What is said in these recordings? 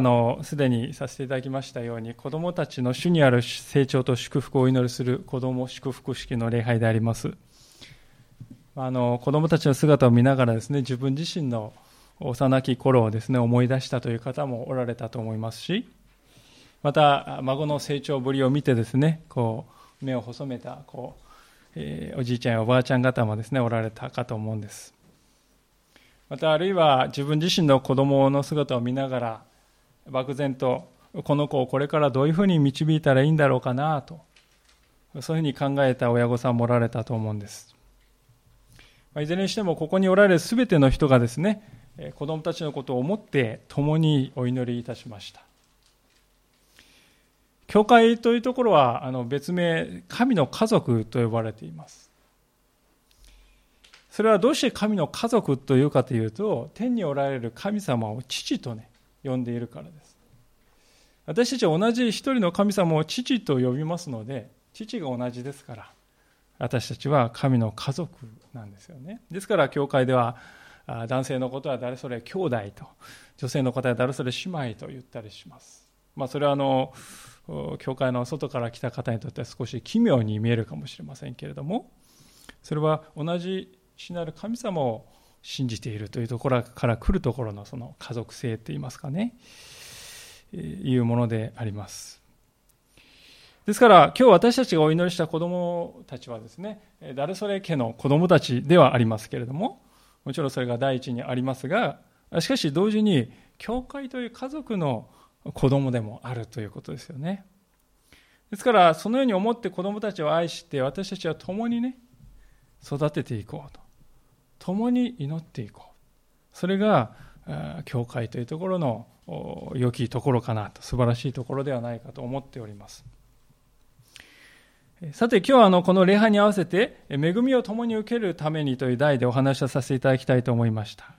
あのすでにさせていただきましたように子どもたちの主にある成長と祝福をお祈りする子ども祝福式の礼拝であります。あの子どもたちの姿を見ながらですね自分自身の幼き頃をですね思い出したという方もおられたと思いますしまた孫の成長ぶりを見てですねこう目を細めたこう、えー、おじいちゃんやおばあちゃん方もですねおられたかと思うんです。またあるいは自分自身の子供の姿を見ながら漠然とこの子をこれからどういうふうに導いたらいいんだろうかなとそういうふうに考えた親御さんもおられたと思うんです。まいずれにしてもここにおられる全ての人がですね子供たちのことを思って共にお祈りいたしました。教会というところはあの別名神の家族と呼ばれています。それはどうして神の家族というかというと天におられる神様を父とね呼んでいるからです。私たちは同じ一人の神様を父と呼びますので父が同じですから私たちは神の家族なんですよね。ですから教会では男性のことは誰それ兄弟と女性の方は誰それ姉妹と言ったりします。まあそれはあの教会の外から来た方にとっては少し奇妙に見えるかもしれませんけれどもそれは同じ主なる神様を信じているというところから来るところのその家族性といいますかね、いうものであります。ですから今日私たちがお祈りした子供たちはですね、誰それ家の子供たちではありますけれども、もちろんそれが第一にありますが、しかし同時に教会という家族の子供でもあるということですよね。ですからそのように思って子供たちを愛して私たちは共にね、育てていこうと。共に祈っていこう。それが教会というところの良きところかなと。素晴らしいところではないかと思っております。さて今日はあのこの礼拝に合わせて恵みを共に受けるためにという題でお話をさせていただきたいと思いました。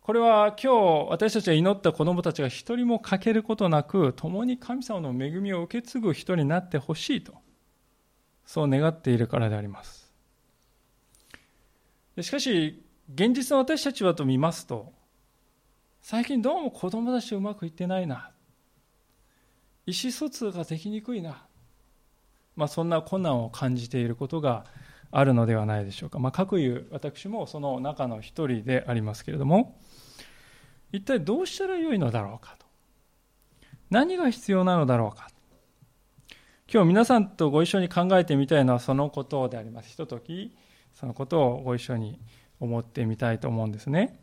これは今日私たちが祈った子供たちが一人も欠けることなく共に神様の恵みを受け継ぐ人になってほしいとそう願っているからであります。しかし、現実の私たちはと見ますと、最近どうも子供たちうまくいってないな。意思疎通ができにくいな。まあ、そんな困難を感じていることがあるのではないでしょうか。まあ、各いう私もその中の一人でありますけれども、一体どうしたらよいのだろうかと。何が必要なのだろうか。今日皆さんとご一緒に考えてみたいのはそのことであります。ひととき、そのことをご一緒に思ってみたいと思うんですね。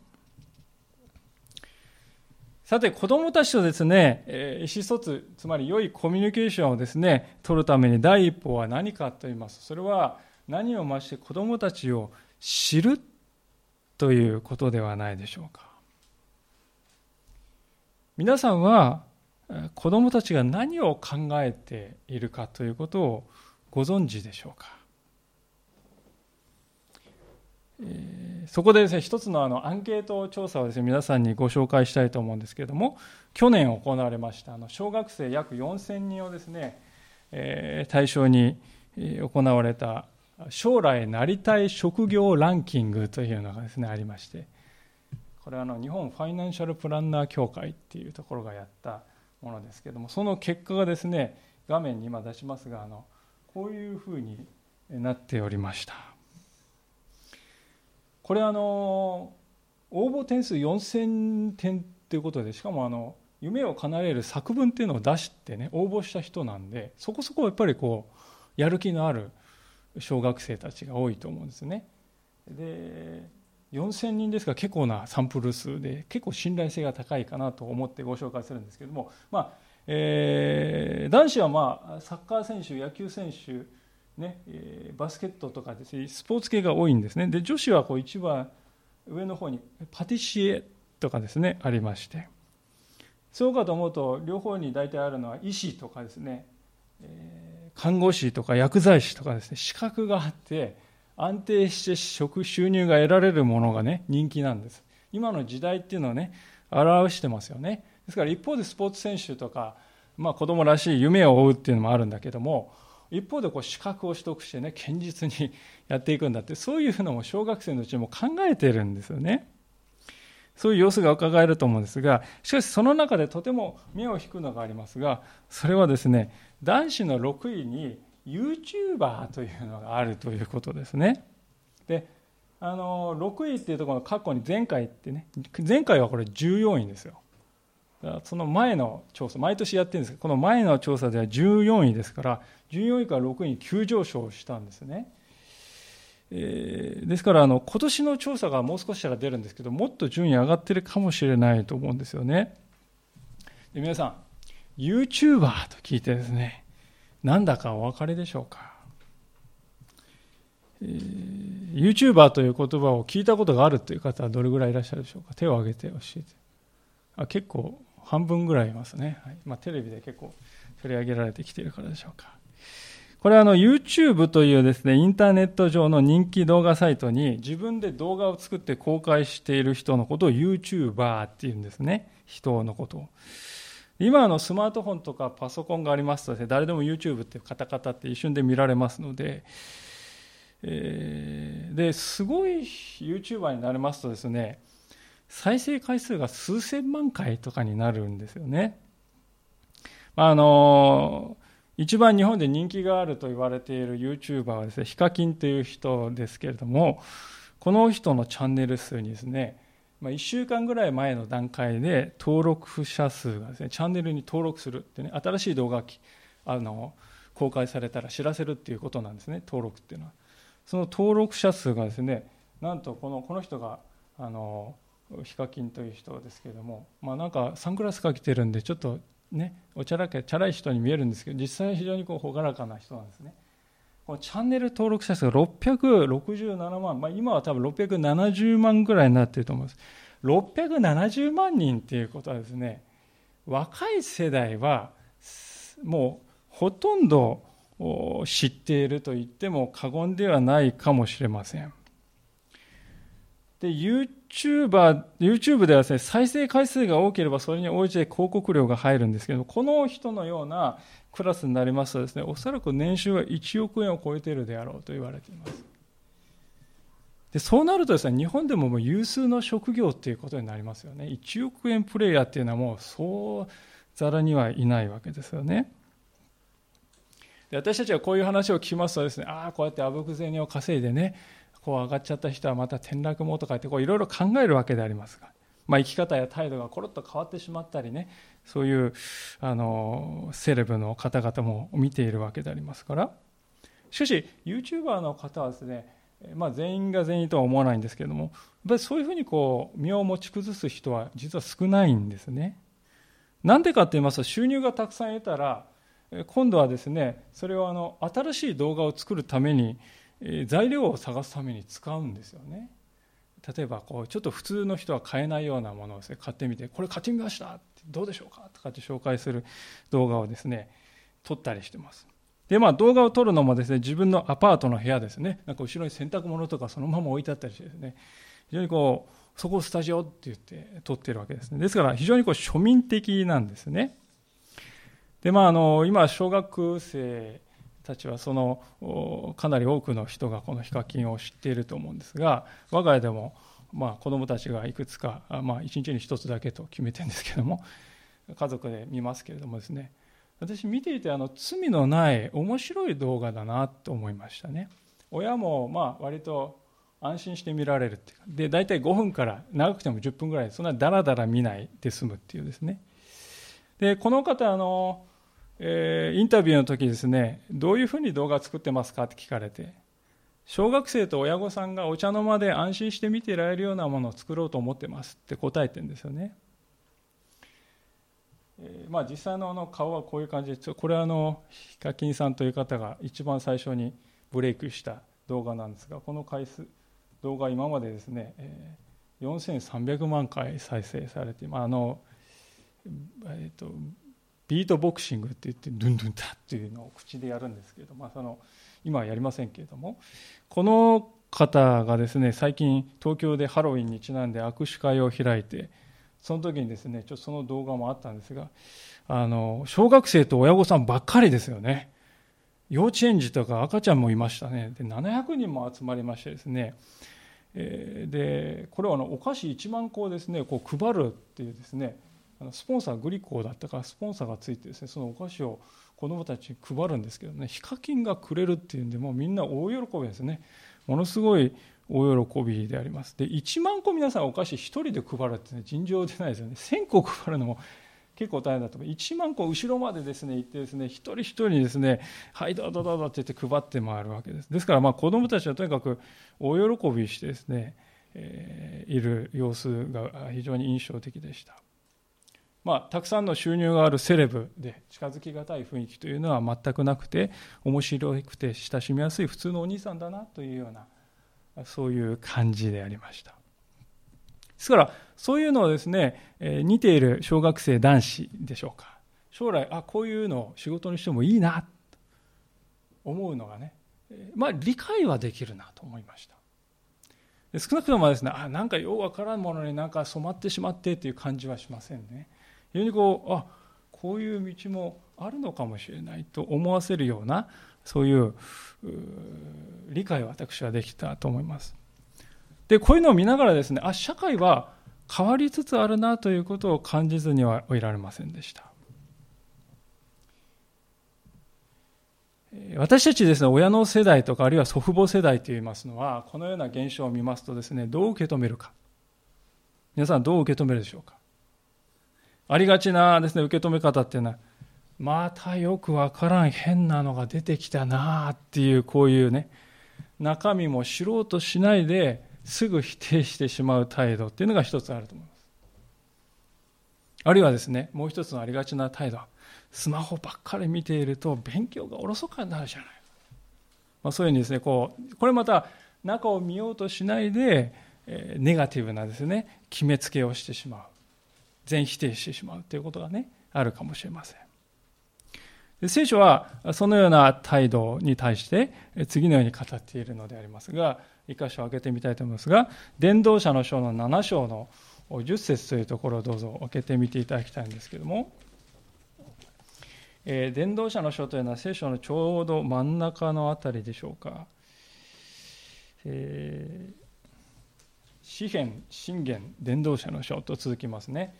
さて、子供たちとですね、意思疎通、つまり良いコミュニケーションをですね、取るために第一歩は何かと言います。それは何を増して子供たちを知るということではないでしょうか。皆さんは子供たちが何を考えているかということをご存知でしょうか？そこでですね、一つのあのアンケート調査をですね、皆さんにご紹介したいと思うんですけれども、去年行われました、あの小学生約4000人をですね、えー、対象に行われた将来なりたい職業ランキングというのがですね、ありまして、これはあの日本ファイナンシャルプランナー協会っていうところがやったものですけれども、その結果がですね、画面に今出しますが、あのこういうふうになっておりました。これあの応募点数4000点ということでしかもあの夢を叶える作文っていうのを出してね応募した人なんでそこそこやっぱりこうやる気のある小学生たちが多いと思うんですね。で4000人ですから結構なサンプル数で結構信頼性が高いかなと思ってご紹介するんですけども、まあえー、男子は、まあ、サッカー選手野球選手ねえ、バスケットとかですね、スポーツ系が多いんですね。で、女子はこう一番上の方にパティシエとかですね、ありまして。そうかと思うと、両方に大体あるのは医師とかですね、え看護師とか薬剤師とかですね、資格があって、安定して食収入が得られるものがね、人気なんです。今の時代っていうのをね、表してますよね。ですから一方でスポーツ選手とか、まあ子供らしい夢を追うっていうのもあるんだけども、一方でこう資格を取得してね堅実にやっていくんだってそういうのも小学生のうちも考えてるんですよねそういう様子が伺えると思うんですが、しかしその中でとても目を引くのがありますが、それはですね、男子の6位に YouTuber というのがあるということですね。で、あの、6位っていうところの過去に前回ってね、前回はこれ14位ですよ。その前の調査、毎年やってるんですけど、この前の調査では14位ですから、14位から6位に急上昇したんですね。えー、ですからあの、今年の調査がもう少ししたら出るんですけど、もっと順位上がってるかもしれないと思うんですよね。で皆さん、YouTuber と聞いてですね、なんだかお分かりでしょうか。えー、YouTuber という言葉を聞いたことがあるという方はどれぐらいいらっしゃるでしょうか。手を挙げて教えて。あ結構半分ぐらいいますね。はいまあ、テレビで結構取り上げられてきているからでしょうか。これはあの YouTube というですね、インターネット上の人気動画サイトに自分で動画を作って公開している人のことを YouTuber っていうんですね。人のことを。今のスマートフォンとかパソコンがありますとですね、誰でも YouTube ってカタカタって一瞬で見られますので、えー、で、すごい YouTuber になりますとですね、再生回数が数千万回とかになるんですよね。あの一番日本で人気があると言われている YouTuber はですね、ヒカキンという人ですけれども、この人のチャンネル数にですね、まあ、1週間ぐらい前の段階で登録者数がですね、チャンネルに登録するってね、新しい動画あの公開されたら知らせるっていうことなんですね、登録っていうのは。その登録者数がですね、なんとこのこの人があのヒカキンという人ですけれども、まあ、なんかサングラスかけてるんでちょっとねおちゃらけチャラい人に見えるんですけど実際は非常にこう朗らかな人なんですね。このチャンネル登録者数が667万、まあ、今は多分670万ぐらいになっていると思います。670万人っていうことはですね若い世代はもうほとんど知っていると言っても過言ではないかもしれません。で YouTuber、YouTube ではですね、再生回数が多ければそれに応じて広告料が入るんですけどこの人のようなクラスになりますとですね、おそらく年収が1億円を超えているであろうと言われています。でそうなるとですね、日本でももう有数の職業っていうことになりますよね。1億円プレイヤーっていうのはもうそうざらにはいないわけですよね。で私たちはこういう話を聞きますとですね、ああ、こうやってあぶく銭を稼いでね、こう上がっちゃった人はまた転落もとかっていろいろ考えるわけでありますが、まあ、生き方や態度がコロッと変わってしまったりねそういうあのセレブの方々も見ているわけでありますから。しかし YouTuber の方はですね、まあ、全員が全員とは思わないんですけれどもやっぱりそういうふうにこう身を持ち崩す人は実は少ないんですね。なんでかって言いますと収入がたくさん得たら今度はですねそれをあの新しい動画を作るために材料を探すために使うんですよね。例えばこうちょっと普通の人は買えないようなものをです、ね、買ってみてこれ買ってみましたどうでしょうかとかって紹介する動画をですね撮ったりしてます。でまあ動画を撮るのもですね自分のアパートの部屋ですね。なんか後ろに洗濯物とかそのまま置いてあったりしてですね非常にこうそこをスタジオって言って撮ってるわけですね。ですから非常にこう庶民的なんですね。でまああの今小学生たちはそのかなり多くの人がこのヒカキンを知っていると思うんですが我が家でもまあ子どもたちがいくつか、まあ、1日に1つだけと決めてるんですけども家族で見ますけれどもですね。私見ていてあの罪のない面白い動画だなと思いましたね。親もまあ割と安心して見られるっていうで大体5分から長くても10分ぐらいそんなだらだら見ないで済むっていうですね。でこの方あのえー、インタビューの時ですね、どういうふうに動画作ってますかって聞かれて、小学生と親御さんがお茶の間で安心して見てられるようなものを作ろうと思ってますって答えてるんですよね。えー、まあ、実際のあの顔はこういう感じで、これはあのヒカキンさんという方が一番最初にブレイクした動画なんですが、この回数、動画今までですね、えー、4300万回再生されて、まあ、あの、えーとビートボクシングって言ってドゥンドゥンタっていうのを口でやるんですけど、まあ、その今はやりませんけれどもこの方がですね最近東京でハロウィンにちなんで握手会を開いてその時にですねちょっとその動画もあったんですがあの小学生と親御さんばっかりですよね。幼稚園児とか赤ちゃんもいましたね。で700人も集まりましてですねでこれはあのお菓子1万個をですねこう配るっていうですねスポンサーグリコーだったからスポンサーがついてですねそのお菓子を子どもたちに配るんですけどねヒカキンがくれるっていうんでもうみんな大喜びですね。ものすごい大喜びであります。で1万個皆さんお菓子1人で配るって、ね、尋常でないですよね。1000個配るのも結構大変だと思う。1万個後ろまでですね行ってですね一人一人にですねはいどうぞどうぞって言って配って回るわけです。ですからまあ子どもたちはとにかく大喜びしてですね、えー、いる様子が非常に印象的でした。まあ、たくさんの収入があるセレブで近づきがたい雰囲気というのは全くなくて面白くて親しみやすい普通のお兄さんだなというようなそういう感じでありました。ですからそういうのをですねえ似ている小学生男子でしょうか。将来あこういうのを仕事にしてもいいなと思うのがねまあ理解はできるなと思いました。少なくともですねあなんかようわからんものになんか染まってしまってという感じはしませんね。非常にこうあこういう道もあるのかもしれないと思わせるようなそういう理解を私はできたと思います。でこういうのを見ながらですねあ社会は変わりつつあるなということを感じずにはいられませんでした。私たちですね、親の世代とか、あるいは祖父母世代といいますのは、このような現象を見ますとですね、どう受け止めるか。皆さんどう受け止めるでしょうか。ありがちなですね、受け止め方っていうのは、またよくわからん変なのが出てきたなっていう、こういうね、中身も知ろうとしないですぐ否定してしまう態度っていうのが一つあると思います。あるいはですね、もう一つのありがちな態度。スマホばっかり見ていると勉強がおろそかになるじゃない。まあ、そういうふうにですね、こう、これまた中を見ようとしないで、えネガティブなですね、決めつけをしてしまう。全否定してしまうということがね、あるかもしれません。聖書はそのような態度に対して次のように語っているのでありますが、一箇所開けてみたいと思いますが、伝道者の書の7章の10節というところをどうぞ開けてみていただきたいんですけども、えー、伝道者の書というのは聖書のちょうど真ん中のあたりでしょうか。えー、詩篇、信玄、伝道者の書と続きますね。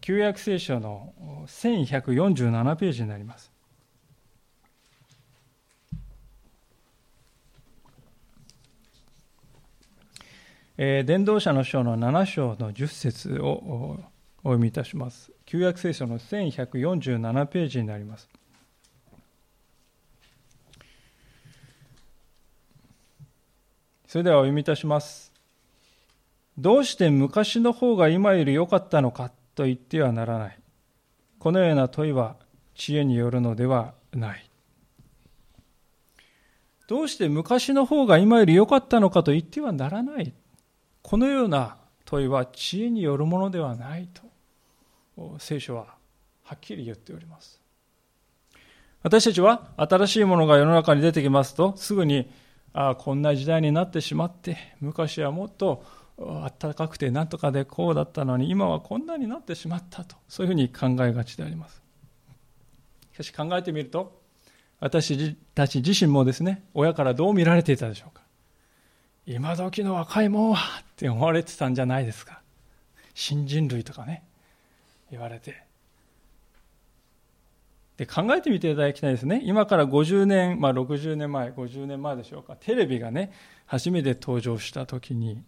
旧約聖書の1147ページになります。えー、伝道者の書の7章の10節をお読みいたします。旧約聖書の1147ページになります。それではお読みいたします。どうして昔の方が今より良かったのかと言ってはならない。このような問いは知恵によるのではない。どうして昔の方が今より良かったのかと言ってはならない。このような問いは知恵によるものではないと聖書ははっきり言っております。私たちは新しいものが世の中に出てきますとすぐにああこんな時代になってしまって昔はもっとあったかくてなんとかでこうだったのに今はこんなになってしまったと。そういうふうに考えがちであります。しかし考えてみると私たち自身もですね親からどう見られていたでしょうか。今時の若いもんはって思われてたんじゃないですか。新人類とかね言われて。で考えてみていただきたいですね。今から50年、まあ、60年前50年前でしょうか。テレビがね初めて登場した時に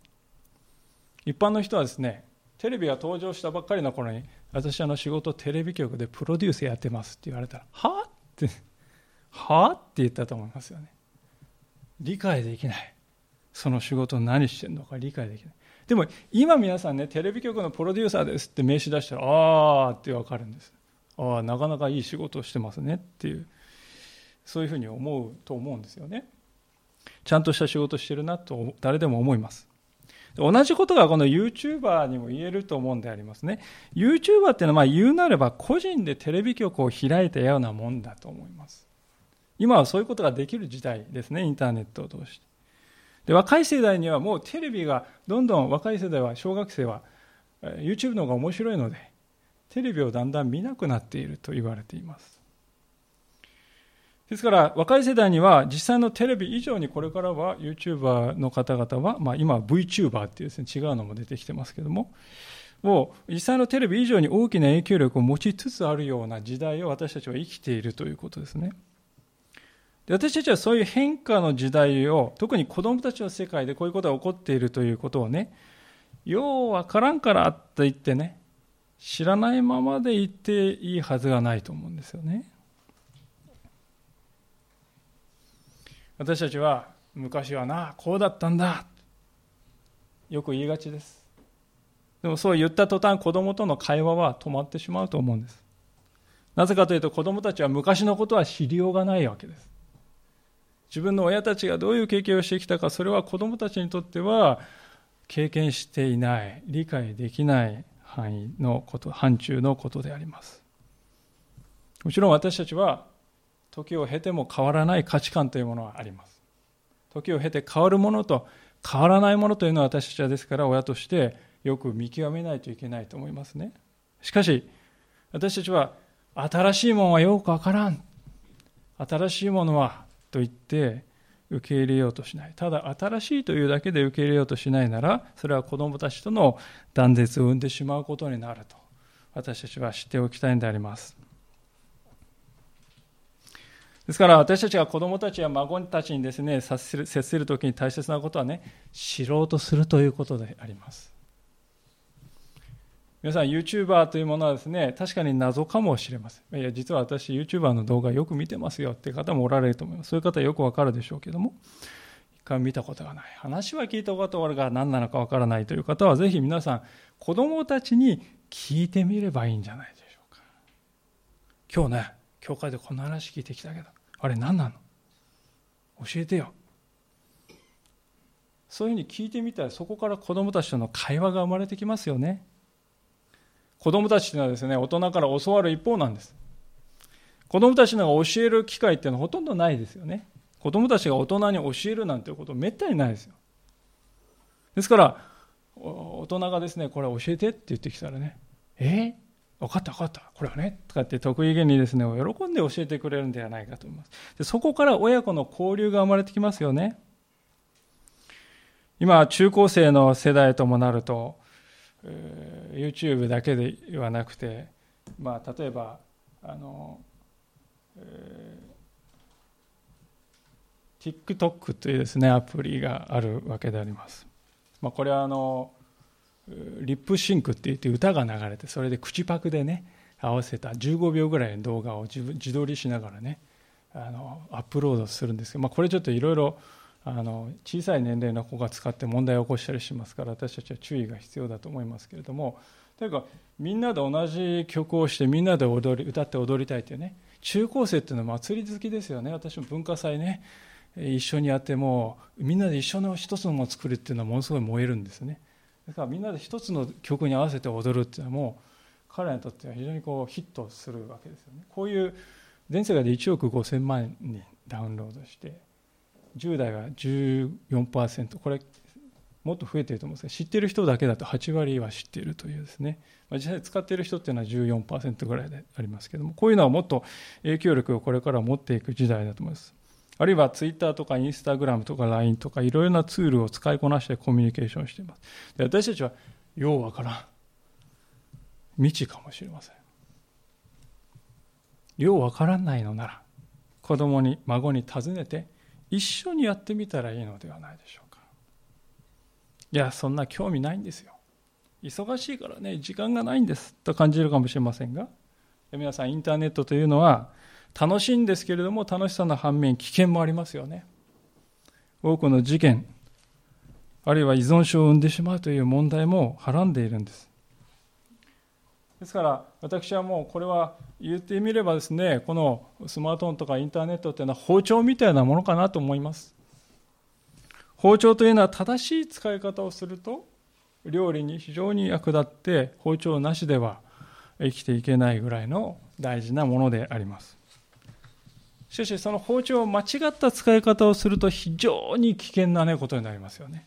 一般の人はですねテレビが登場したばっかりの頃に私あの仕事テレビ局でプロデュースやってますって言われたらはあってはあって言ったと思いますよね。理解できない。その仕事何してんのか理解できない。でも今皆さんねテレビ局のプロデューサーですって名刺出したらああって分かるんです。ああなかなかいい仕事をしてますねっていう。そういうふうに思うと思うんですよね。ちゃんとした仕事してるなと誰でも思います。同じことがこの YouTuber にも言えると思うんでありますね。YouTuber っていうのはまあ言うなれば個人でテレビ局を開いたようなもんだと思います。今はそういうことができる時代ですね、インターネットを通して。で若い世代にはもうテレビがどんどん若い世代は小学生は YouTube の方が面白いのでテレビをだんだん見なくなっていると言われていますですから若い世代には実際のテレビ以上にこれからは YouTuber の方々は、まあ、今 VTuber っていうです、ね、違うのも出てきてますけどももう実際のテレビ以上に大きな影響力を持ちつつあるような時代を私たちは生きているということですね。で私たちはそういう変化の時代を特に子供たちの世界でこういうことが起こっているということをねようわからんからと言ってね知らないままで言っていいはずがないと思うんですよね。私たちは昔はなこうだったんだ。よく言いがちです。でもそう言った途端子供との会話は止まってしまうと思うんです。なぜかというと子供たちは昔のことは知りようがないわけです。自分の親たちがどういう経験をしてきたかそれは子供たちにとっては経験していない理解できない範囲のこと範疇のことであります。もちろん私たちは時を経ても変わらない価値観というものはあります。時を経て変わるものと変わらないものというのは私たちはですから親としてよく見極めないといけないと思いますね。しかし私たちは新しいものはよくわからん。新しいものはと言って受け入れようとしない。ただ新しいというだけで受け入れようとしないならそれは子供たちとの断絶を生んでしまうことになると私たちは知っておきたいんであります。ですから私たちが子供たちや孫たちにですね接する接する時に大切なことはね知ろうとするということであります。皆さん YouTuber というものはですね確かに謎かもしれません。いや実は私 YouTuber の動画よく見てますよ。っていう方もおられると思います。そういう方はよくわかるでしょうけども一回見たことがない。話は聞いたことがあるが何なのかわからないという方はぜひ皆さん子供たちに聞いてみればいいんじゃないでしょうか。今日ね教会でこんな話聞いてきたけどあれ何なの？教えてよ。そういうふうに聞いてみたらそこから子供たちとの会話が生まれてきますよね。子供たちというのはですね大人から教わる一方なんです。子供たちのが教える機会っていうのはほとんどないですよね。子供たちが大人に教えるなんていうことめったにないですよ。ですから大人がですねこれ教えてって言ってきたらねえ？分かった分かった。これはね。とかって得意げにですね、喜んで教えてくれるんではないかと思います。でそこから親子の交流が生まれてきますよね。今、中高生の世代ともなると、YouTube だけではなくて、まあ、例えば、あの、えー、TikTok というですね、アプリがあるわけであります。まあ、これはあの、リップシンクって言って歌が流れてそれで口パクでね合わせた15秒ぐらいの動画を自撮りしながらねあのアップロードするんですけど、まあ、これちょっといろいろ小さい年齢の子が使って問題を起こしたりしますから私たちは注意が必要だと思いますけれどもというかみんなで同じ曲をしてみんなで踊り歌って踊りたいというね中高生っていうのは祭り好きですよね。私も文化祭ね一緒にやってもみんなで一緒の一つのものを作るっていうのはものすごい燃えるんですね。だからみんなで一つの曲に合わせて踊るっていうのはもう彼らにとっては非常にこうヒットするわけですよね。こういう全世界で1億5000万人ダウンロードして10代は14%これもっと増えていると思うんですが知ってる人だけだと8割は知っているというですね、ま、実際使っている人っていうのは14%ぐらいでありますけどもこういうのはもっと影響力をこれから持っていく時代だと思います。あるいはツイッターとかインスタグラムとか LINE とかいろいろなツールを使いこなしてコミュニケーションしています。で私たちはようわからん。未知かもしれません。ようわからないのなら子供に孫に尋ねて一緒にやってみたらいいのではないでしょうか。いや、そんな興味ないんですよ。忙しいからね、時間がないんですと感じるかもしれませんが、皆さんインターネットというのは楽しいんですけれども楽しさの反面危険もありますよね。多くの事件あるいは依存症を生んでしまうという問題もはらんでいるんです。ですから私はもうこれは言ってみればですねこのスマートフォンとかインターネットというのは包丁みたいなものかなと思います。包丁というのは正しい使い方をすると料理に非常に役立って包丁なしでは生きていけないぐらいの大事なものであります。しかしその包丁を間違った使い方をすると非常に危険な、ね、ことになりますよね。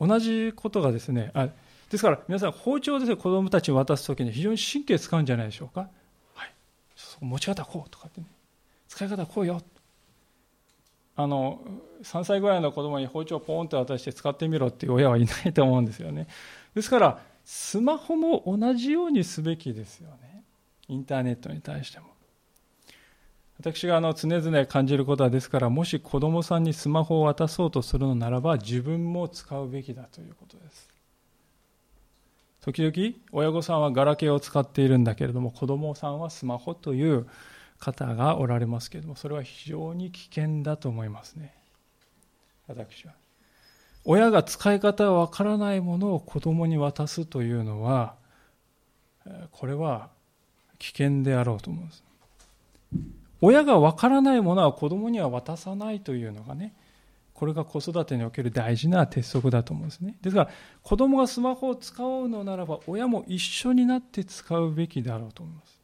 同じことがですね、あですから皆さん包丁ですね、子供たちに渡すときに非常に神経使うんじゃないでしょうか。はい。持ち方こうとかってね。使い方こうよ。あの、3歳ぐらいの子供に包丁をポーンと渡して使ってみろっていう親はいないと思うんですよね。ですから、スマホも同じようにすべきですよね。インターネットに対しても。私があの常々感じることはですから、もし子供さんにスマホを渡そうとするのならば、自分も使うべきだということです。時々、親御さんはガラケーを使っているんだけれども、子供さんはスマホという方がおられますけれども、それは非常に危険だと思いますね。私は。親が使い方がわからないものを子供に渡すというのは、これは危険であろうと思うんです。親がわからないものは子供には渡さないというのがね、これが子育てにおける大事な鉄則だと思うんですね。ですから、子供がスマホを使うのならば、親も一緒になって使うべきだろうと思います。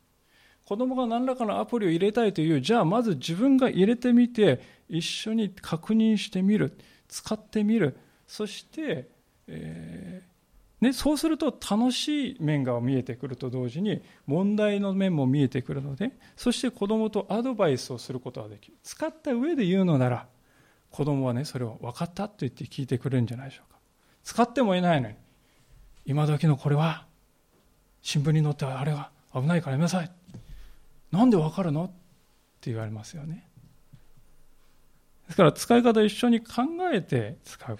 子供が何らかのアプリを入れたいという、じゃあまず自分が入れてみて、一緒に確認してみる、使ってみる、そして、えー、ね、そうすると楽しい面が見えてくると同時に問題の面も見えてくるのでそして子供とアドバイスをすることができる使った上で言うのなら子供はね、それを分かったと言って聞いてくれるんじゃないでしょうか。使ってもいないのに、今時のこれは、新聞に載ってあれは危ないからやめなさい。なんで分かるの？って言われますよね。ですから使い方を一緒に考えて使う。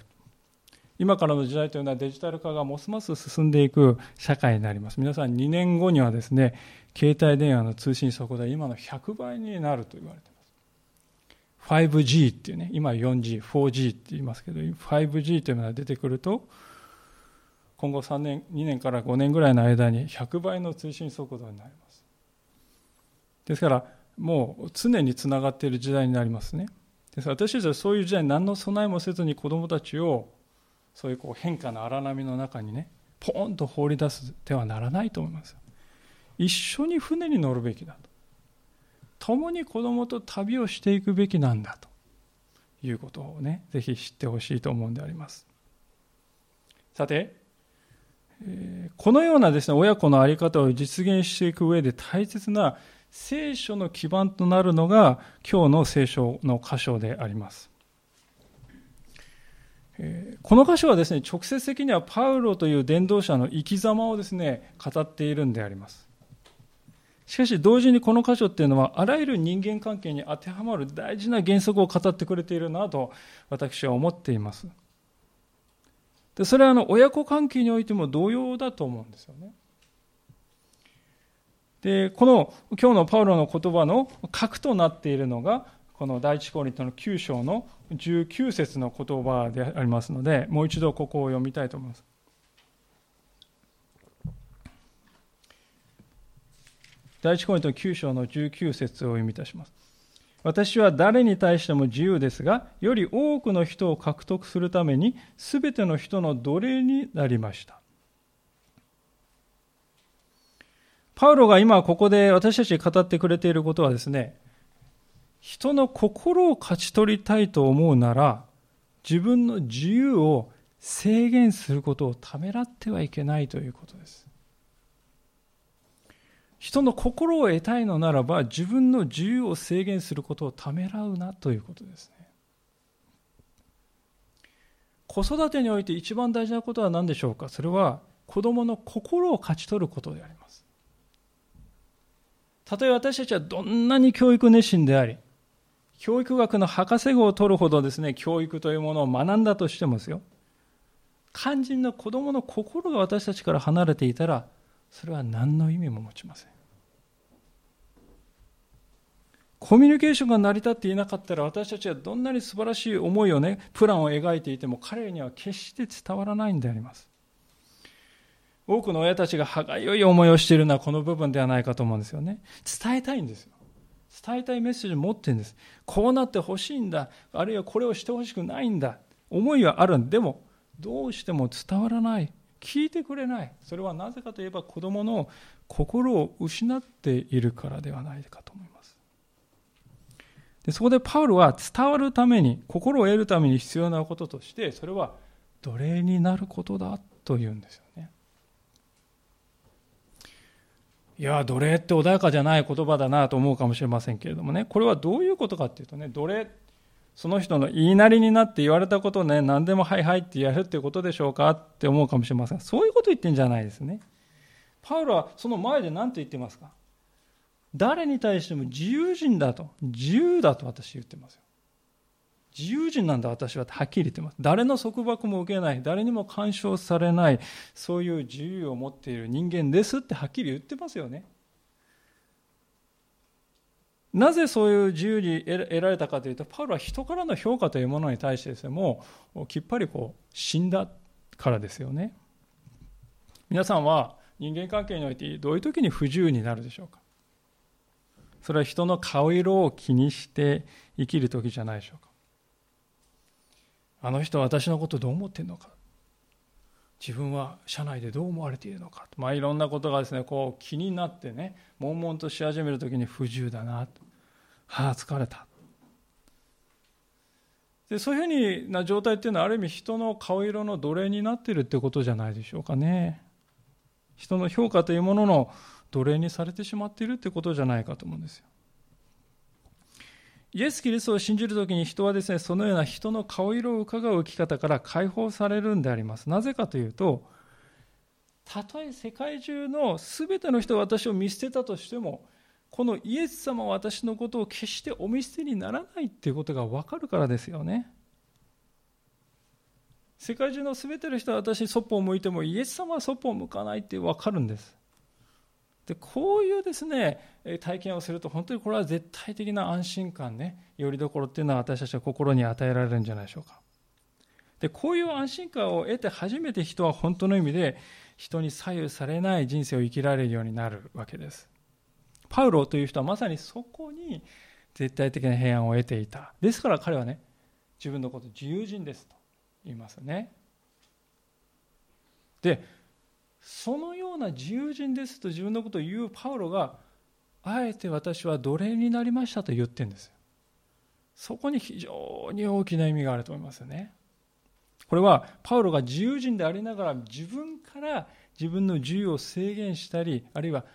今からの時代というのはデジタル化がますます進んでいく社会になります。皆さん2年後にはですね、携帯電話の通信速度は今の100倍になると言われています。5G っていうね、今 4G、4G って言いますけど、5G というのが出てくると、今後3年、2年から5年ぐらいの間に100倍の通信速度になります。ですから、もう常につながっている時代になりますね。ですから私たちはそういう時代に何の備えもせずに子供たちをそういうこう変化の荒波の中にね、ポーンと放り出す手はならないと思います。一緒に船に乗るべきだと。共に子供と旅をしていくべきなんだということをね、ぜひ知ってほしいと思うんであります。さて、このようなですね、親子の在り方を実現していく上で大切な聖書の基盤となるのが今日の聖書の箇所であります。この箇所はですね、直接的にはパウロという伝道者の生き様をですね、語っているんであります。しかし同時にこの箇所っていうのはあらゆる人間関係に当てはまる大事な原則を語ってくれているなと私は思っています。でそれはあの親子関係においても同様だと思うんですよね。でこの今日のパウロの言葉の核となっているのがこの第一コリントの9章の19節の言葉でありますのでもう一度ここを読みたいと思います。第一コリント9章の19節を読みいたします。私は誰に対しても自由ですが、より多くの人を獲得するために、すべての人の奴隷になりました。パウロが今ここで私たち語ってくれていることはですね、人の心を勝ち取りたいと思うなら、自分の自由を制限することをためらってはいけないということです。人の心を得たいのならば自分の自由を制限することをためらうなということですね。子育てにおいて一番大事なことは何でしょうか？それは子供の心を勝ち取ることであります。たとえ私たちはどんなに教育熱心であり教育学の博士号を取るほどですね教育というものを学んだとしてもですよ。肝心の子供の心が私たちから離れていたらそれは何の意味も持ちません。コミュニケーションが成り立っていなかったら私たちはどんなに素晴らしい思いをねプランを描いていても彼には決して伝わらないんであります。多くの親たちが歯がゆい思いをしているのはこの部分ではないかと思うんですよね。伝えたいんですよ。伝えたいメッセージを持ってるんです。こうなってほしいんだ。あるいはこれをしてほしくないんだ。思いはあるんでもどうしても伝わらない。聞いてくれない。それはなぜかといえば子供の心を失っているからではないかと思います。でそこでパウロは伝わるために心を得るために必要なこととしてそれは奴隷になることだというんですよね。いや、奴隷って穏やかじゃない言葉だなと思うかもしれませんけれどもね、これはどういうことかっていうとね、奴隷、その人の言いなりになって言われたことをね、何でもはいはいってやるっていうことでしょうかって思うかもしれません。そういうこと言ってんじゃないですね。パウロはその前で何て言ってますか？誰に対しても自由人だと、自由だと私言ってますよ。自由人なんだ私ははっきり言ってます。誰の束縛も受けない、誰にも干渉されない、そういう自由を持っている人間ですってはっきり言ってますよね。なぜそういう自由に得られたかというと、パウロは人からの評価というものに対してですね、もうきっぱりこう死んだからですよね。皆さんは人間関係においてどういう時に不自由になるでしょうかそれは人の顔色を気にして生きる時じゃないでしょうかあの人は私のことどう思ってるのか？自分は社内でどう思われているのか？まあいろんなことがですねこう気になってね悶々とし始める時に不自由だな。とはあ疲れた。でそういうふうな状態っていうのはある意味人の顔色の奴隷になっているってことじゃないでしょうかね。人の評価というものの奴隷にされてしまっているってことじゃないかと思うんですよ。イエス・キリストを信じるときに人はですね、そのような人の顔色を伺う生き方から解放されるんであります。なぜかというと、たとえ世界中の全ての人が私を見捨てたとしても、このイエス様は私のことを決してお見捨てにならないっていうことが分かるからですよね。世界中の全ての人は私にそっぽを向いてもイエス様はそっぽを向かないって分かるんです。でこういうですね体験をすると本当にこれは絶対的な安心感ねよりどころっていうのは私たちは心に与えられるんじゃないでしょうか。でこういう安心感を得て初めて人は本当の意味で人に左右されない人生を生きられるようになるわけです。パウロという人はまさにそこに絶対的な平安を得ていた。ですから彼はね自分のこと自由人ですと言いますね。でそのような自由人ですと自分のことを言うパウロがあえて私は奴隷になりましたと言ってるんですよ。そこに非常に大きな意味があると思いますよね。これはパウロが自由人でありながら自分から自分の自由を制限したりあるいは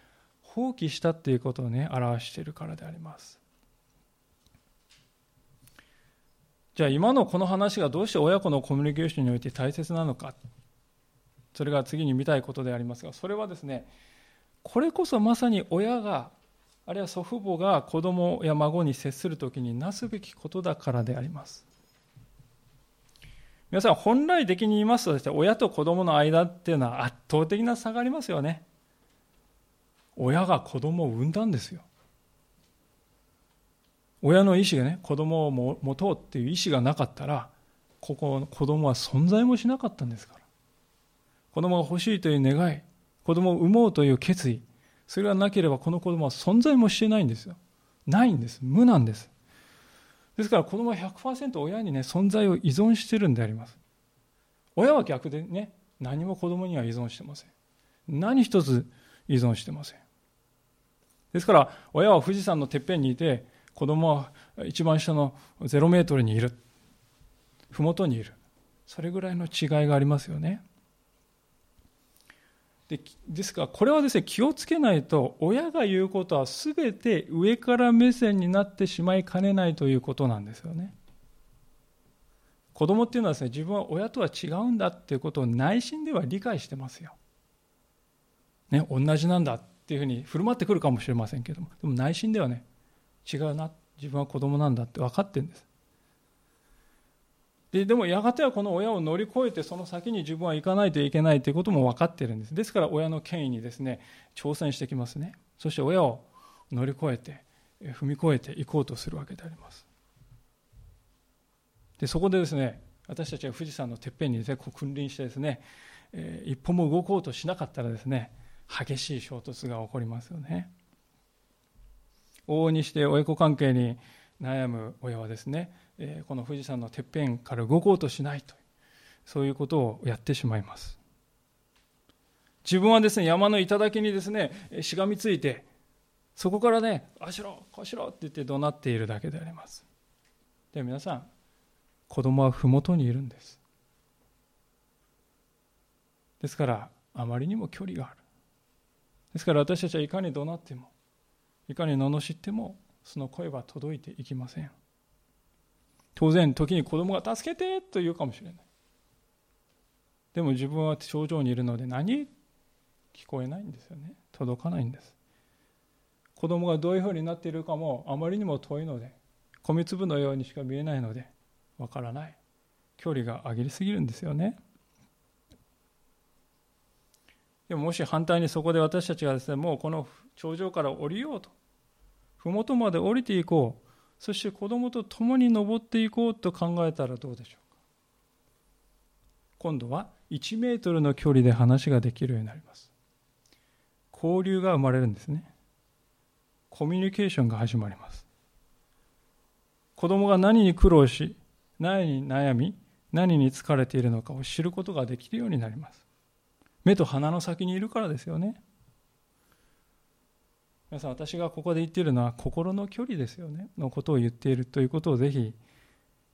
放棄したっていうことをね表しているからであります。じゃあ今のこの話がどうして親子のコミュニケーションにおいて大切なのか。それが次に見たいことでありますがそれはですねこれこそまさに親があるいは祖父母が子供や孫に接する時になすべきことだからであります。皆さん本来的に言いますとです、ね、親と子供の間っていうのは圧倒的な差がありますよね。親が子供を産んだんですよ。親の意思がね子供を持とうっていう意思がなかったらここの子供は存在もしなかったんですから。子供が欲しいという願い、子供を産もうという決意、それがなければこの子供は存在もしてないんですよ。ないんです。無なんです。ですから子供は100%親にね、存在を依存してるんであります。親は逆でね、何も子供には依存してません。何一つ依存してません。ですから、親は富士山のてっぺんにいて、子供は一番下の0メートルにいる。麓にいる。それぐらいの違いがありますよね。でですからこれはですね気をつけないと親が言うことは全て上から目線になってしまいかねないということなんですよね。子供っていうのはですね自分は親とは違うんだっていうことを内心では理解してますよ、ね、同じなんだっていうふうに振る舞ってくるかもしれませんけどもでも内心ではね違うな自分は子供なんだって分かってるんです。ででもやがてはこの親を乗り越えてその先に自分は行かないといけないということも分かっているんです。ですから親の権威にですね挑戦してきますね。そして親を乗り越えて踏み越えていこうとするわけであります。でそこでですね私たちは富士山のてっぺんにですねこう君臨してですね、えー、一歩も動こうとしなかったらですね激しい衝突が起こりますよね。往々にして親子関係に悩む親はですねこの富士山のてっぺんから動こうとしないとそういうことをやってしまいます。自分はですね山の頂にですねしがみついてそこからねあしろこうしろって言って怒鳴っているだけであります。で皆さん子供は麓にいるんです。ですからあまりにも距離がある。ですから私たちはいかに怒鳴っても、いかに罵っても、その声は届いていきません。当然、時に子供が助けてと言うかもしれない。でも自分は頂上にいるので何？聞こえないんですよね。届かないんです。子供がどういうふうになっているかもあまりにも遠いので、米粒のようにしか見えないので、わからない。距離が上げりすぎるんですよね。でももし反対にそこで私たちがですね、もうこの頂上から降りようと、麓まで降りていこう、そして子供と共に登っていこうと考えたらどうでしょうか？今度は1メートルの距離で話ができるようになります。交流が生まれるんですね。コミュニケーションが始まります。子供が何に苦労し、何に悩み、何に疲れているのかを知ることができるようになります。目と鼻の先にいるからですよね。皆さん、私がここで言っているのは心の距離ですよね、のことを言っているということをぜひ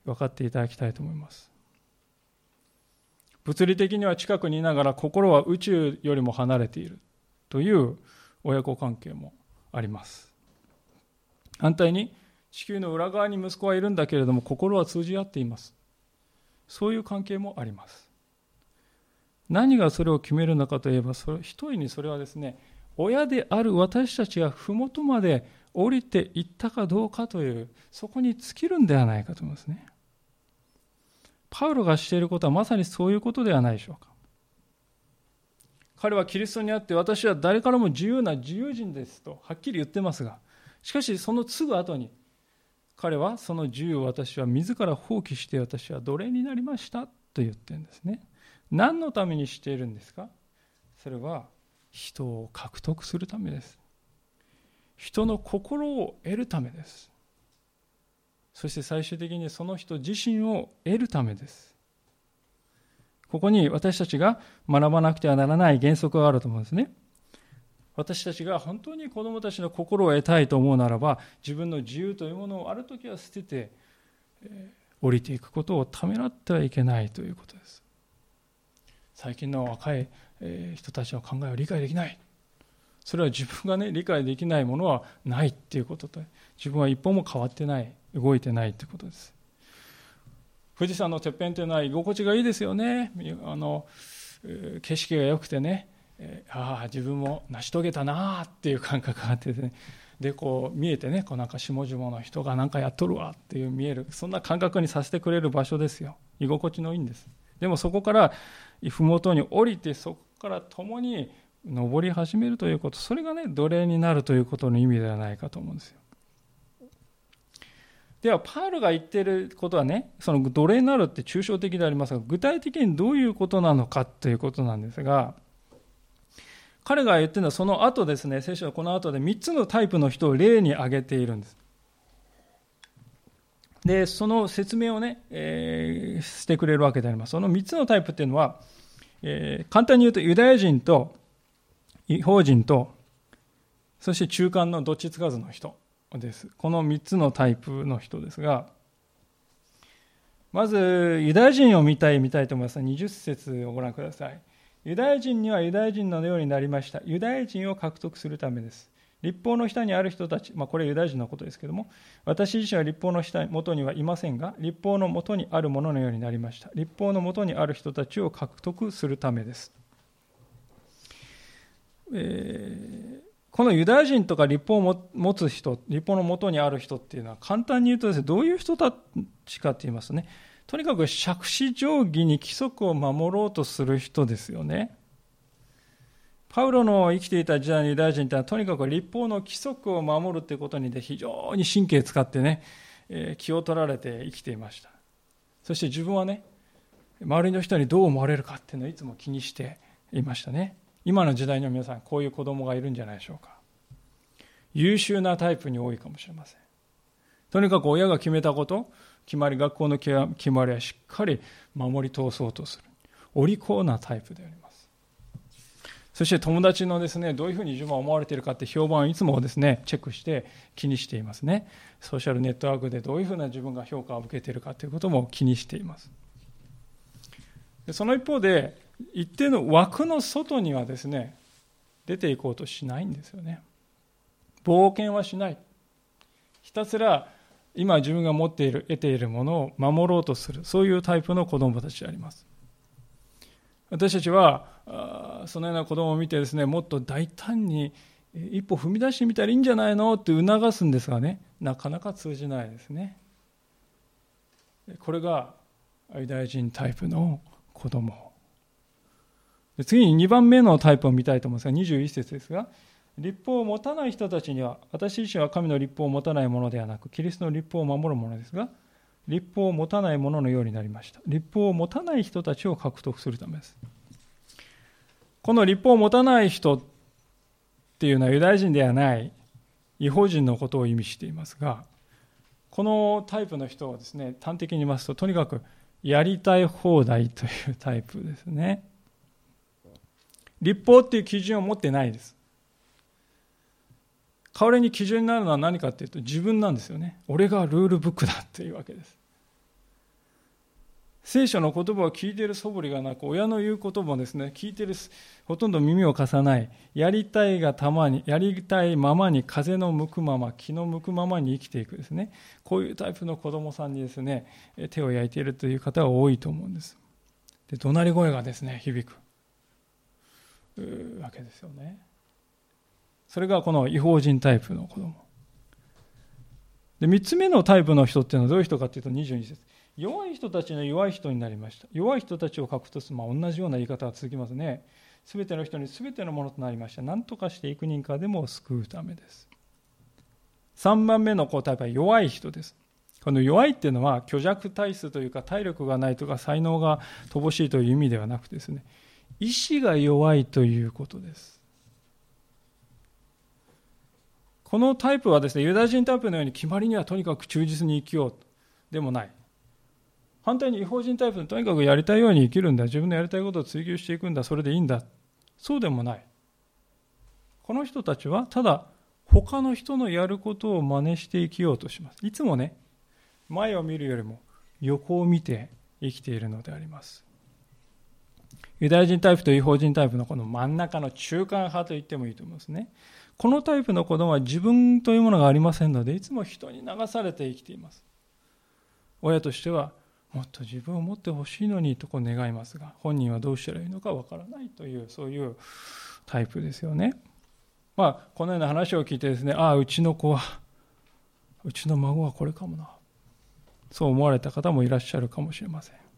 分かっていただきたいと思います。物理的には近くにいながら心は宇宙よりも離れているという親子関係もあります。反対に地球の裏側に息子はいるんだけれども心は通じ合っています。そういう関係もあります。何がそれを決めるのかといえば、それ一人にそれはですね、親である私たちが麓まで降りていったかどうかという、そこに尽きるんではないかと思いますね。パウロがしていることはまさにそういうことではないでしょうか。彼はキリストにあって私は誰からも自由な自由人ですとはっきり言ってますが、しかしそのすぐ後に彼はその自由を私は自ら放棄して私は奴隷になりましたと言ってるんですね。何のためにしているんですか？それは人を獲得するためです。人の心を得るためです。そして最終的にその人自身を得るためです。ここに私たちが学ばなくてはならない原則があると思うんですね。私たちが本当に子供たちの心を得たいと思うならば、自分の自由というものをある時は捨てて、えー、降りていくことをためらってはいけないということです。最近の若い人たちの考えを理解できない。それは自分がね、理解できないものはないっていうことと、自分は一歩も変わってない。動いてないということです。富士山のてっぺんというのは居心地がいいですよね。あの景色が良くてね、ああ自分も成し遂げたなあっていう感覚があってね。でこう見えてねこうなんか下々の人が何かやっとるわっていう見える。そんな感覚にさせてくれる場所ですよ。居心地のいいんです。でもそこから麓に降りてそこから共に登り始めるということそれがね奴隷になるということの意味ではないかと思うんですよでは、パールが言っていることはね、その奴隷になるって抽象的でありますが、具体的にどういうことなのかということなんですが、彼が言ってるのはその後ですね、聖書はこの後で3つのタイプの人を例に挙げているんです。で、その説明をね、えー、してくれるわけであります。その3つのタイプっていうのは、えー、簡単に言うとユダヤ人と違法人と、そして中間のどっちつかずの人。です。この3つのタイプの人ですが、まず、ユダヤ人を見たい、見たいと思います。20節をご覧ください。ユダヤ人にはユダヤ人のようになりました。ユダヤ人を獲得するためです。立法の下にある人たち、まあ、これユダヤ人のことですけども、私自身は立法の下元にはいませんが、立法の元にあるもののようになりました。立法の元にある人たちを獲得するためです。えーこのユダヤ人とか立法を持つ人、立法のもとにある人っていうのは簡単に言うとですね、どういう人たちかって言いますとね、とにかく杓子定規に規則を守ろうとする人ですよね。パウロの生きていた時代のユダヤ人ってのはとにかく立法の規則を守るということにで非常に神経使ってね、え、気を取られて生きていました。そして自分はね、周りの人にどう思われるかっていうのをいつも気にしていましたね。今の時代の皆さん、こういう子供がいるんじゃないでしょうか。優秀なタイプに多いかもしれません。とにかく親が決めたこと、決まり、学校の決まりはしっかり守り通そうとする。お利口なタイプであります。そして友達のですね、どういうふうに自分は思われているかって評判をいつもですね、チェックして気にしていますね。ソーシャルネットワークでどういうふうな自分が評価を受けているかということも気にしています。その一方で、一定の枠の外にはですね、出ていこうとしないんですよね。冒険はしない。ひたすら今自分が持っている、得ているものを守ろうとする、そういうタイプの子供たちであります。私たちは、そのような子供を見てですね、もっと大胆に一歩踏み出してみたらいいんじゃないのって促すんですがね、なかなか通じないですね。これがユダヤ人タイプの子供。次に2番目のタイプを見たいと思いますが、21節ですが、立法を持たない人たちには、私自身は神の立法を持たないものではなく、キリストの立法を守るものですが、立法を持たないもののようになりました。立法を持たない人たちを獲得するためです。この立法を持たない人っていうのはユダヤ人ではない違法人のことを意味していますが、このタイプの人はですね、端的に言いますと、とにかくやりたい放題というタイプですね。立法っていう基準を持ってないです。代わりに基準になるのは何かっていうと自分なんですよね。俺がルールブックだっていうわけです。聖書の言葉を聞いている素振りがなく、親の言う言葉もですね、聞いている、ほとんど耳を貸さない、やりたいがたまに、やりたいままに風の向くまま、気の向くままに生きていくですね、こういうタイプの子供さんにですね、手を焼いているという方は多いと思うんです。で、怒鳴り声がですね、響く。わけですよね。それがこの違法人タイプの子供。で、三つ目のタイプの人っていうのはどういう人かっていうと22節。弱い人たちの弱い人になりました。弱い人たちを獲得す、まあ、同じような言い方が続きますね。すべての人にすべてのものとなりました。何とかして幾人かでも救うためです。3番目のタイプは弱い人です。この弱いっていうのは虚弱体質というか体力がないとか才能が乏しいという意味ではなくてですね、意志が弱いということです。このタイプはですね、ユダヤ人タイプのように決まりにはとにかく忠実に生きようでもない。反対に違法人タイプのとにかくやりたいように生きるんだ。自分のやりたいことを追求していくんだ。それでいいんだ。そうでもない。この人たちはただ他の人のやることを真似して生きようとします。いつもね、前を見るよりも横を見て生きているのであります。ユダヤ人タイプと違法人タイプのこの真ん中の中間派と言ってもいいと思いますね。このタイプの子供は自分というものがありませんので、いつも人に流されて生きています。親としては、もっと自分を持ってほしいのにとこう願いますが、本人はどうしたらいいのかわからないという、そういうタイプですよね。まあ、このような話を聞いてですね、ああ、うちの子は、うちの孫はこれかもな。そう思われた方もいらっしゃるかもしれません。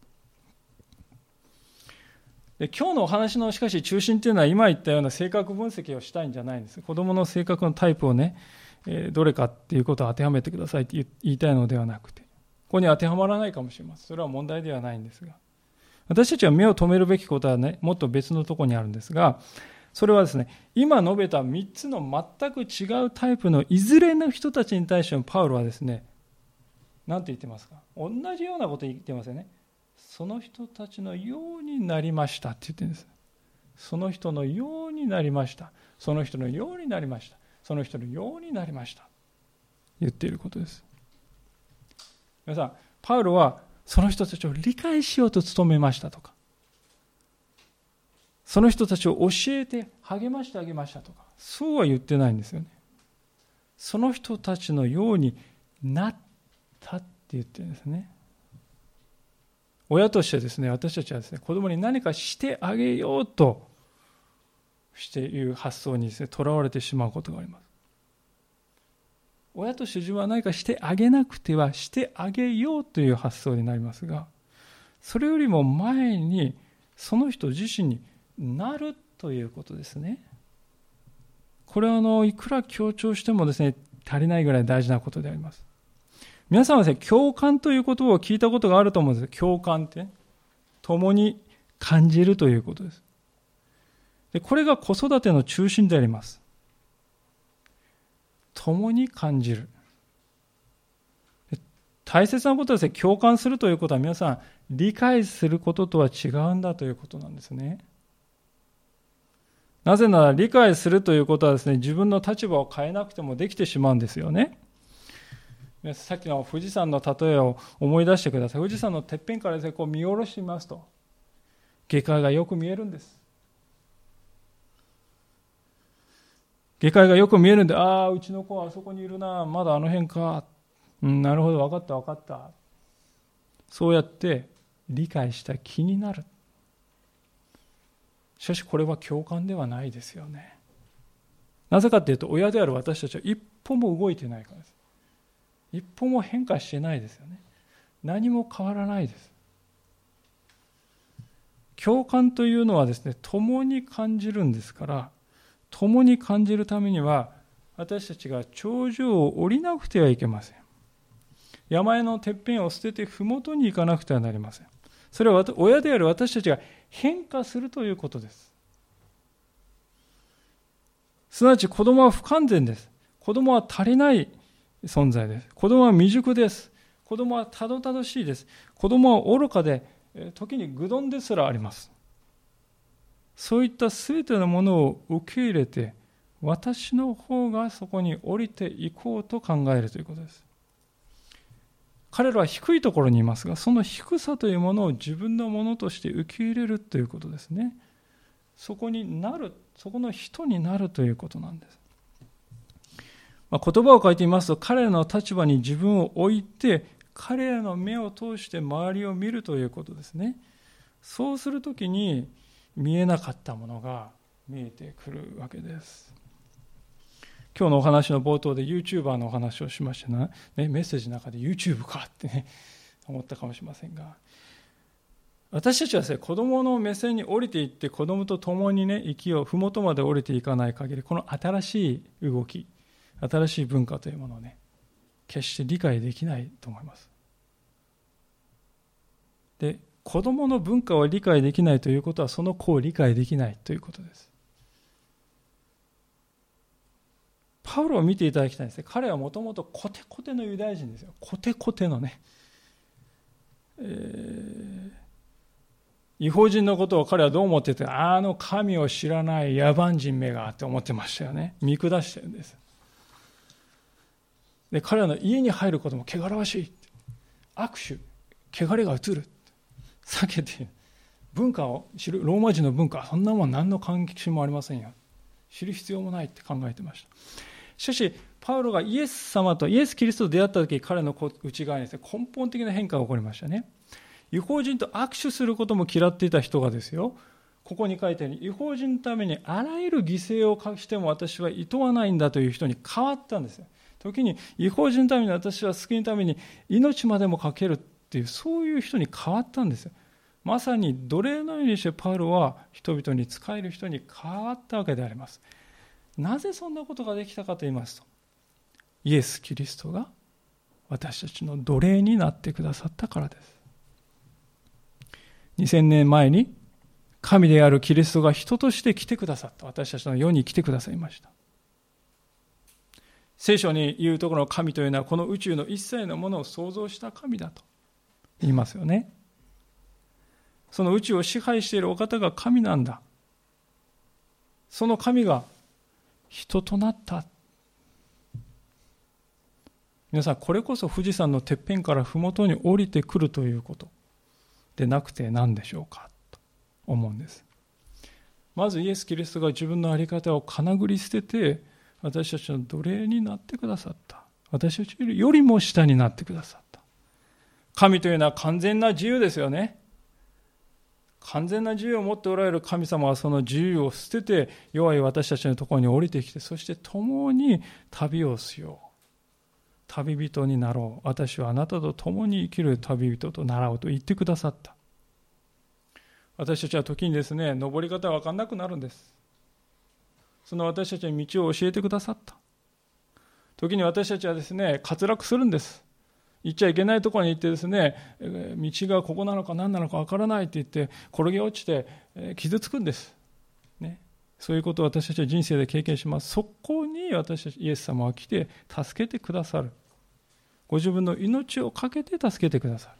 で今日のお話のしかし中心というのは今言ったような性格分析をしたいんじゃないんです。子供の性格のタイプをね、えどれかっていうことを当てはめてくださいって言いたいのではなくて、ここに当てはまらないかもしれません。それは問題ではないんですが。私たちは目を留めるべきことはね、もっと別のところにあるんですが、それはですね、今述べた3つの全く違うタイプのいずれの人たちに対してもパウロはですね、何て言ってますか？同じようなこと言ってますよね。その人たちのようになりましたって言ってるんです。その人のようになりました。その人のようになりました。その人のようになりました。言っていることです。皆さん、パウロはその人たちを理解しようと努めましたとか、その人たちを教えて励ましてあげましたとか、そうは言ってないんですよね。その人たちのようになったって言ってるんですね。親としてですね、私たちはですね、子供に何かしてあげようとしている発想にですね、とらわれてしまうことがあります。親として自分は何かしてあげなくてはしてあげようという発想になりますが、それよりも前にその人自身になるということですね。これはあのいくら強調してもですね足りないぐらい大事なことであります。皆さんはですね、共感という言葉を聞いたことがあると思うんです。共感って、共に感じるということです。でこれが子育ての中心であります。共に感じる。大切なことはですね、共感するということは皆さん、理解することとは違うんだということなんですね。なぜなら理解するということはですね、自分の立場を変えなくてもできてしまうんですよね。さっきの富士山の例えを思い出してください。富士山のてっぺんからですね、こう見下ろしてみますと、下界がよく見えるんです。下界がよく見えるんで、ああ、うちの子はあそこにいるな、まだあの辺か。うん、なるほど、分かった分かった。そうやって理解した気になる。しかしこれは共感ではないですよね。なぜかというと、親である私たちは一歩も動いてないからです。一歩も変化してないですよね。何も変わらないです。共感というのはですね、共に感じるんですから、共に感じるためには、私たちが頂上を降りなくてはいけません。山のてっぺんを捨てて麓に行かなくてはなりません。それは親である私たちが変化するということです。すなわち子供は不完全です。子供は足りない存在です。子供は未熟です。子供はたどたどしいです。子供は愚かで、時に愚鈍ですらあります。そういった全てのものを受け入れて、私の方がそこに降りていこうと考えるということです。彼らは低いところにいますが、その低さというものを自分のものとして受け入れるということですね。そこになる、そこの人になるということなんです。まあ、言葉を書いてみますと、彼らの立場に自分を置いて、彼らの目を通して周りを見るということですね。そうするときに見えなかったものが見えてくるわけです。今日のお話の冒頭で YouTuber のお話をしましたね、メッセージの中で YouTube かってね、思ったかもしれませんが、私たちはですね、子供の目線に降りていって、子供と共にね、息を麓まで降りていかない限り、この新しい動き、新しい文化というものをね、決して理解できないと思います。で、子供の文化を理解できないということは、その子を理解できないということです。パウロを見ていただきたいんですね。彼はもともとコテコテのユダヤ人ですよ。コテコテのね。えー、違法人のことを彼はどう思ってて、あの神を知らない野蛮人目がって思ってましたよね。見下してるんです。で、彼らの家に入ることも汚らわしい。握手、汚れが移る。避けて、文化を知る、ローマ人の文化、そんなもん何の関係もありませんよ。知る必要もないって考えてました。しかし、パウロがイエス様とイエス・キリストと出会った時彼の内側にです、ね、根本的な変化が起こりましたね。違法人と握手することも嫌っていた人がですよ、ここに書いてあるように、違法人のためにあらゆる犠牲をしても私は厭わないんだという人に変わったんですよ。時に違法人のために私は救いのために命までもかけるっていう、そういう人に変わったんですよ。まさに奴隷のようにしてパウロは人々に仕える人に変わったわけであります。なぜそんなことができたかと言いますと、イエス・キリストが私たちの奴隷になってくださったからです。2000年前に神であるキリストが人として来てくださった。私たちの世に来てくださいました。聖書に言うところの神というのはこの宇宙の一切のものを創造した神だと言いますよね。その宇宙を支配しているお方が神なんだ。その神が人となった皆さんこれこそ富士山のてっぺんから麓に降りてくるということでなくて何でしょうかと思うんですまずイエス・キリストが自分の在り方をかなぐり捨てて私たちの奴隷になってくださった。私たちよりも下になってくださった。神というのは完全な自由ですよね。完全な自由を持っておられる。神様はその自由を捨てて弱い私たちのところに降りてきてそして共に旅をしよう。旅人になろう。私はあなたと共に生きる旅人となろうと言ってくださった。私たちは時にですね登り方が分かんなくなるんです。その私たちに道を教えてくださった。時に私たちはですね滑落するんです。行っちゃいけないところに行ってですね道がここなのか何なのか分からないって言って転げ落ちて傷つくんです、ね、そういうことを私たちは人生で経験します。そこに私たちイエス様は来て助けてくださる。ご自分の命を懸けて助けてくださる。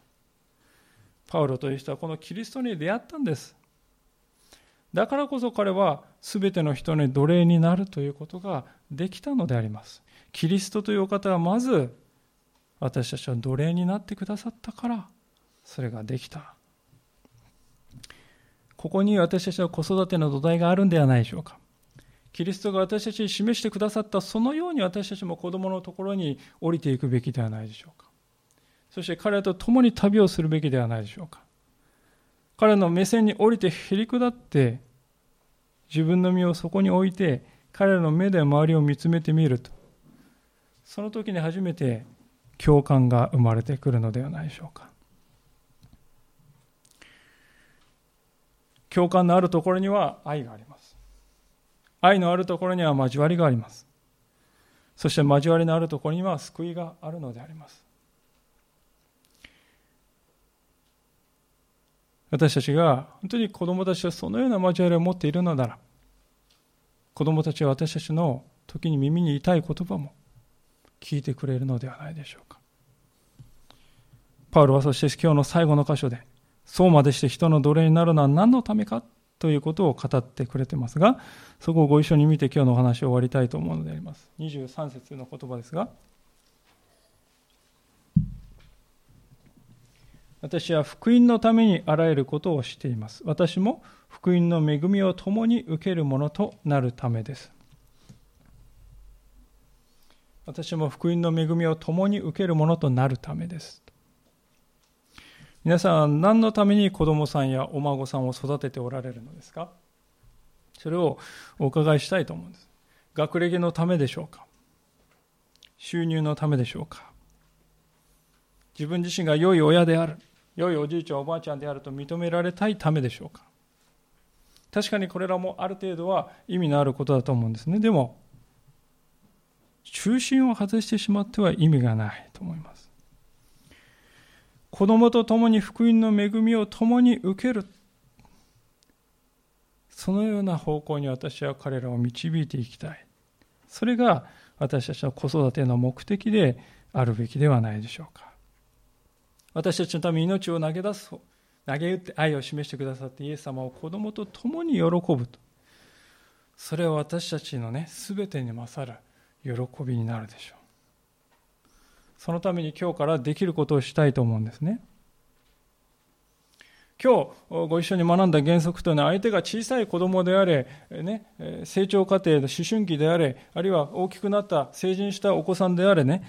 パウロという人はこのキリストに出会ったんです。だからこそ彼は全ての人に奴隷になるということができたのでありますキリストというお方はまず私たちは奴隷になってくださったからそれができたここに私たちは子育ての土台があるんではないでしょうかキリストが私たちに示してくださったそのように私たちも子供のところに降りていくべきではないでしょうか。そして彼らと共に旅をするべきではないでしょうか。彼の目線に降りてへり下って自分の身をそこに置いて彼らの目で周りを見つめてみると。その時に初めて共感が生まれてくるのではないでしょうか。共感のあるところには愛があります。愛のあるところには交わりがあります。そして交わりのあるところには救いがあるのであります。私たちが本当に子供たちはそのような交わりを持っているのなら子供たちは私たちの時に耳に痛い言葉も聞いてくれるのではないでしょうか。パウロはそして今日の最後の箇所でそうまでして人の奴隷になるのは何のためかということを語ってくれてますがそこをご一緒に見て今日のお話を終わりたいと思うのであります。23節の言葉ですが私は福音のためにあらゆることをしています。私も福音の恵みを共に受けるものとなるためです。私も福音の恵みを共に受けるものとなるためです。皆さん何のために子供さんやお孫さんを育てておられるのですか？それをお伺いしたいと思うんです。学歴のためでしょうか？収入のためでしょうか？自分自身が良い親である。良いおじいちゃんおばあちゃんであると認められたいためでしょうか？確かにこれらもある程度は意味のあることだと思うんですね。でも中心を外してしまっては意味がないと思います。子供と共に福音の恵みを共に受ける。そのような方向に私は彼らを導いていきたい。それが私たちの子育ての目的であるべきではないでしょうか。私たちのために命を投げ出す投げ打って愛を示してくださってイエス様を子供と共に喜ぶと。それは私たちのね全てに勝る喜びになるでしょう。そのために今日からできることをしたいと思うんですね。今日ご一緒に学んだ原則というのは相手が小さい子供であれ、ね、成長過程の思春期であれあるいは大きくなった成人したお子さんであれね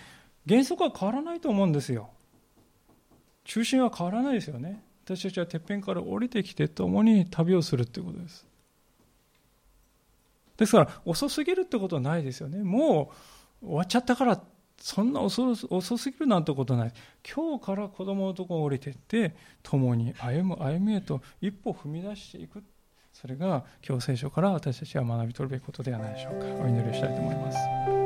原則は変わらないと思うんですよ。中心は変わらないですよね。私たちはてっぺんから降りてきて共に旅をするということです。ですから遅すぎるってことはないですよね。もう終わっちゃったからそんな遅遅すぎるなんてことない。今日から子供のところ降りていって共に歩む歩みへと一歩踏み出していく。それが今日聖書から私たちは学び取るべきことではないでしょうか。お祈りしたいと思います。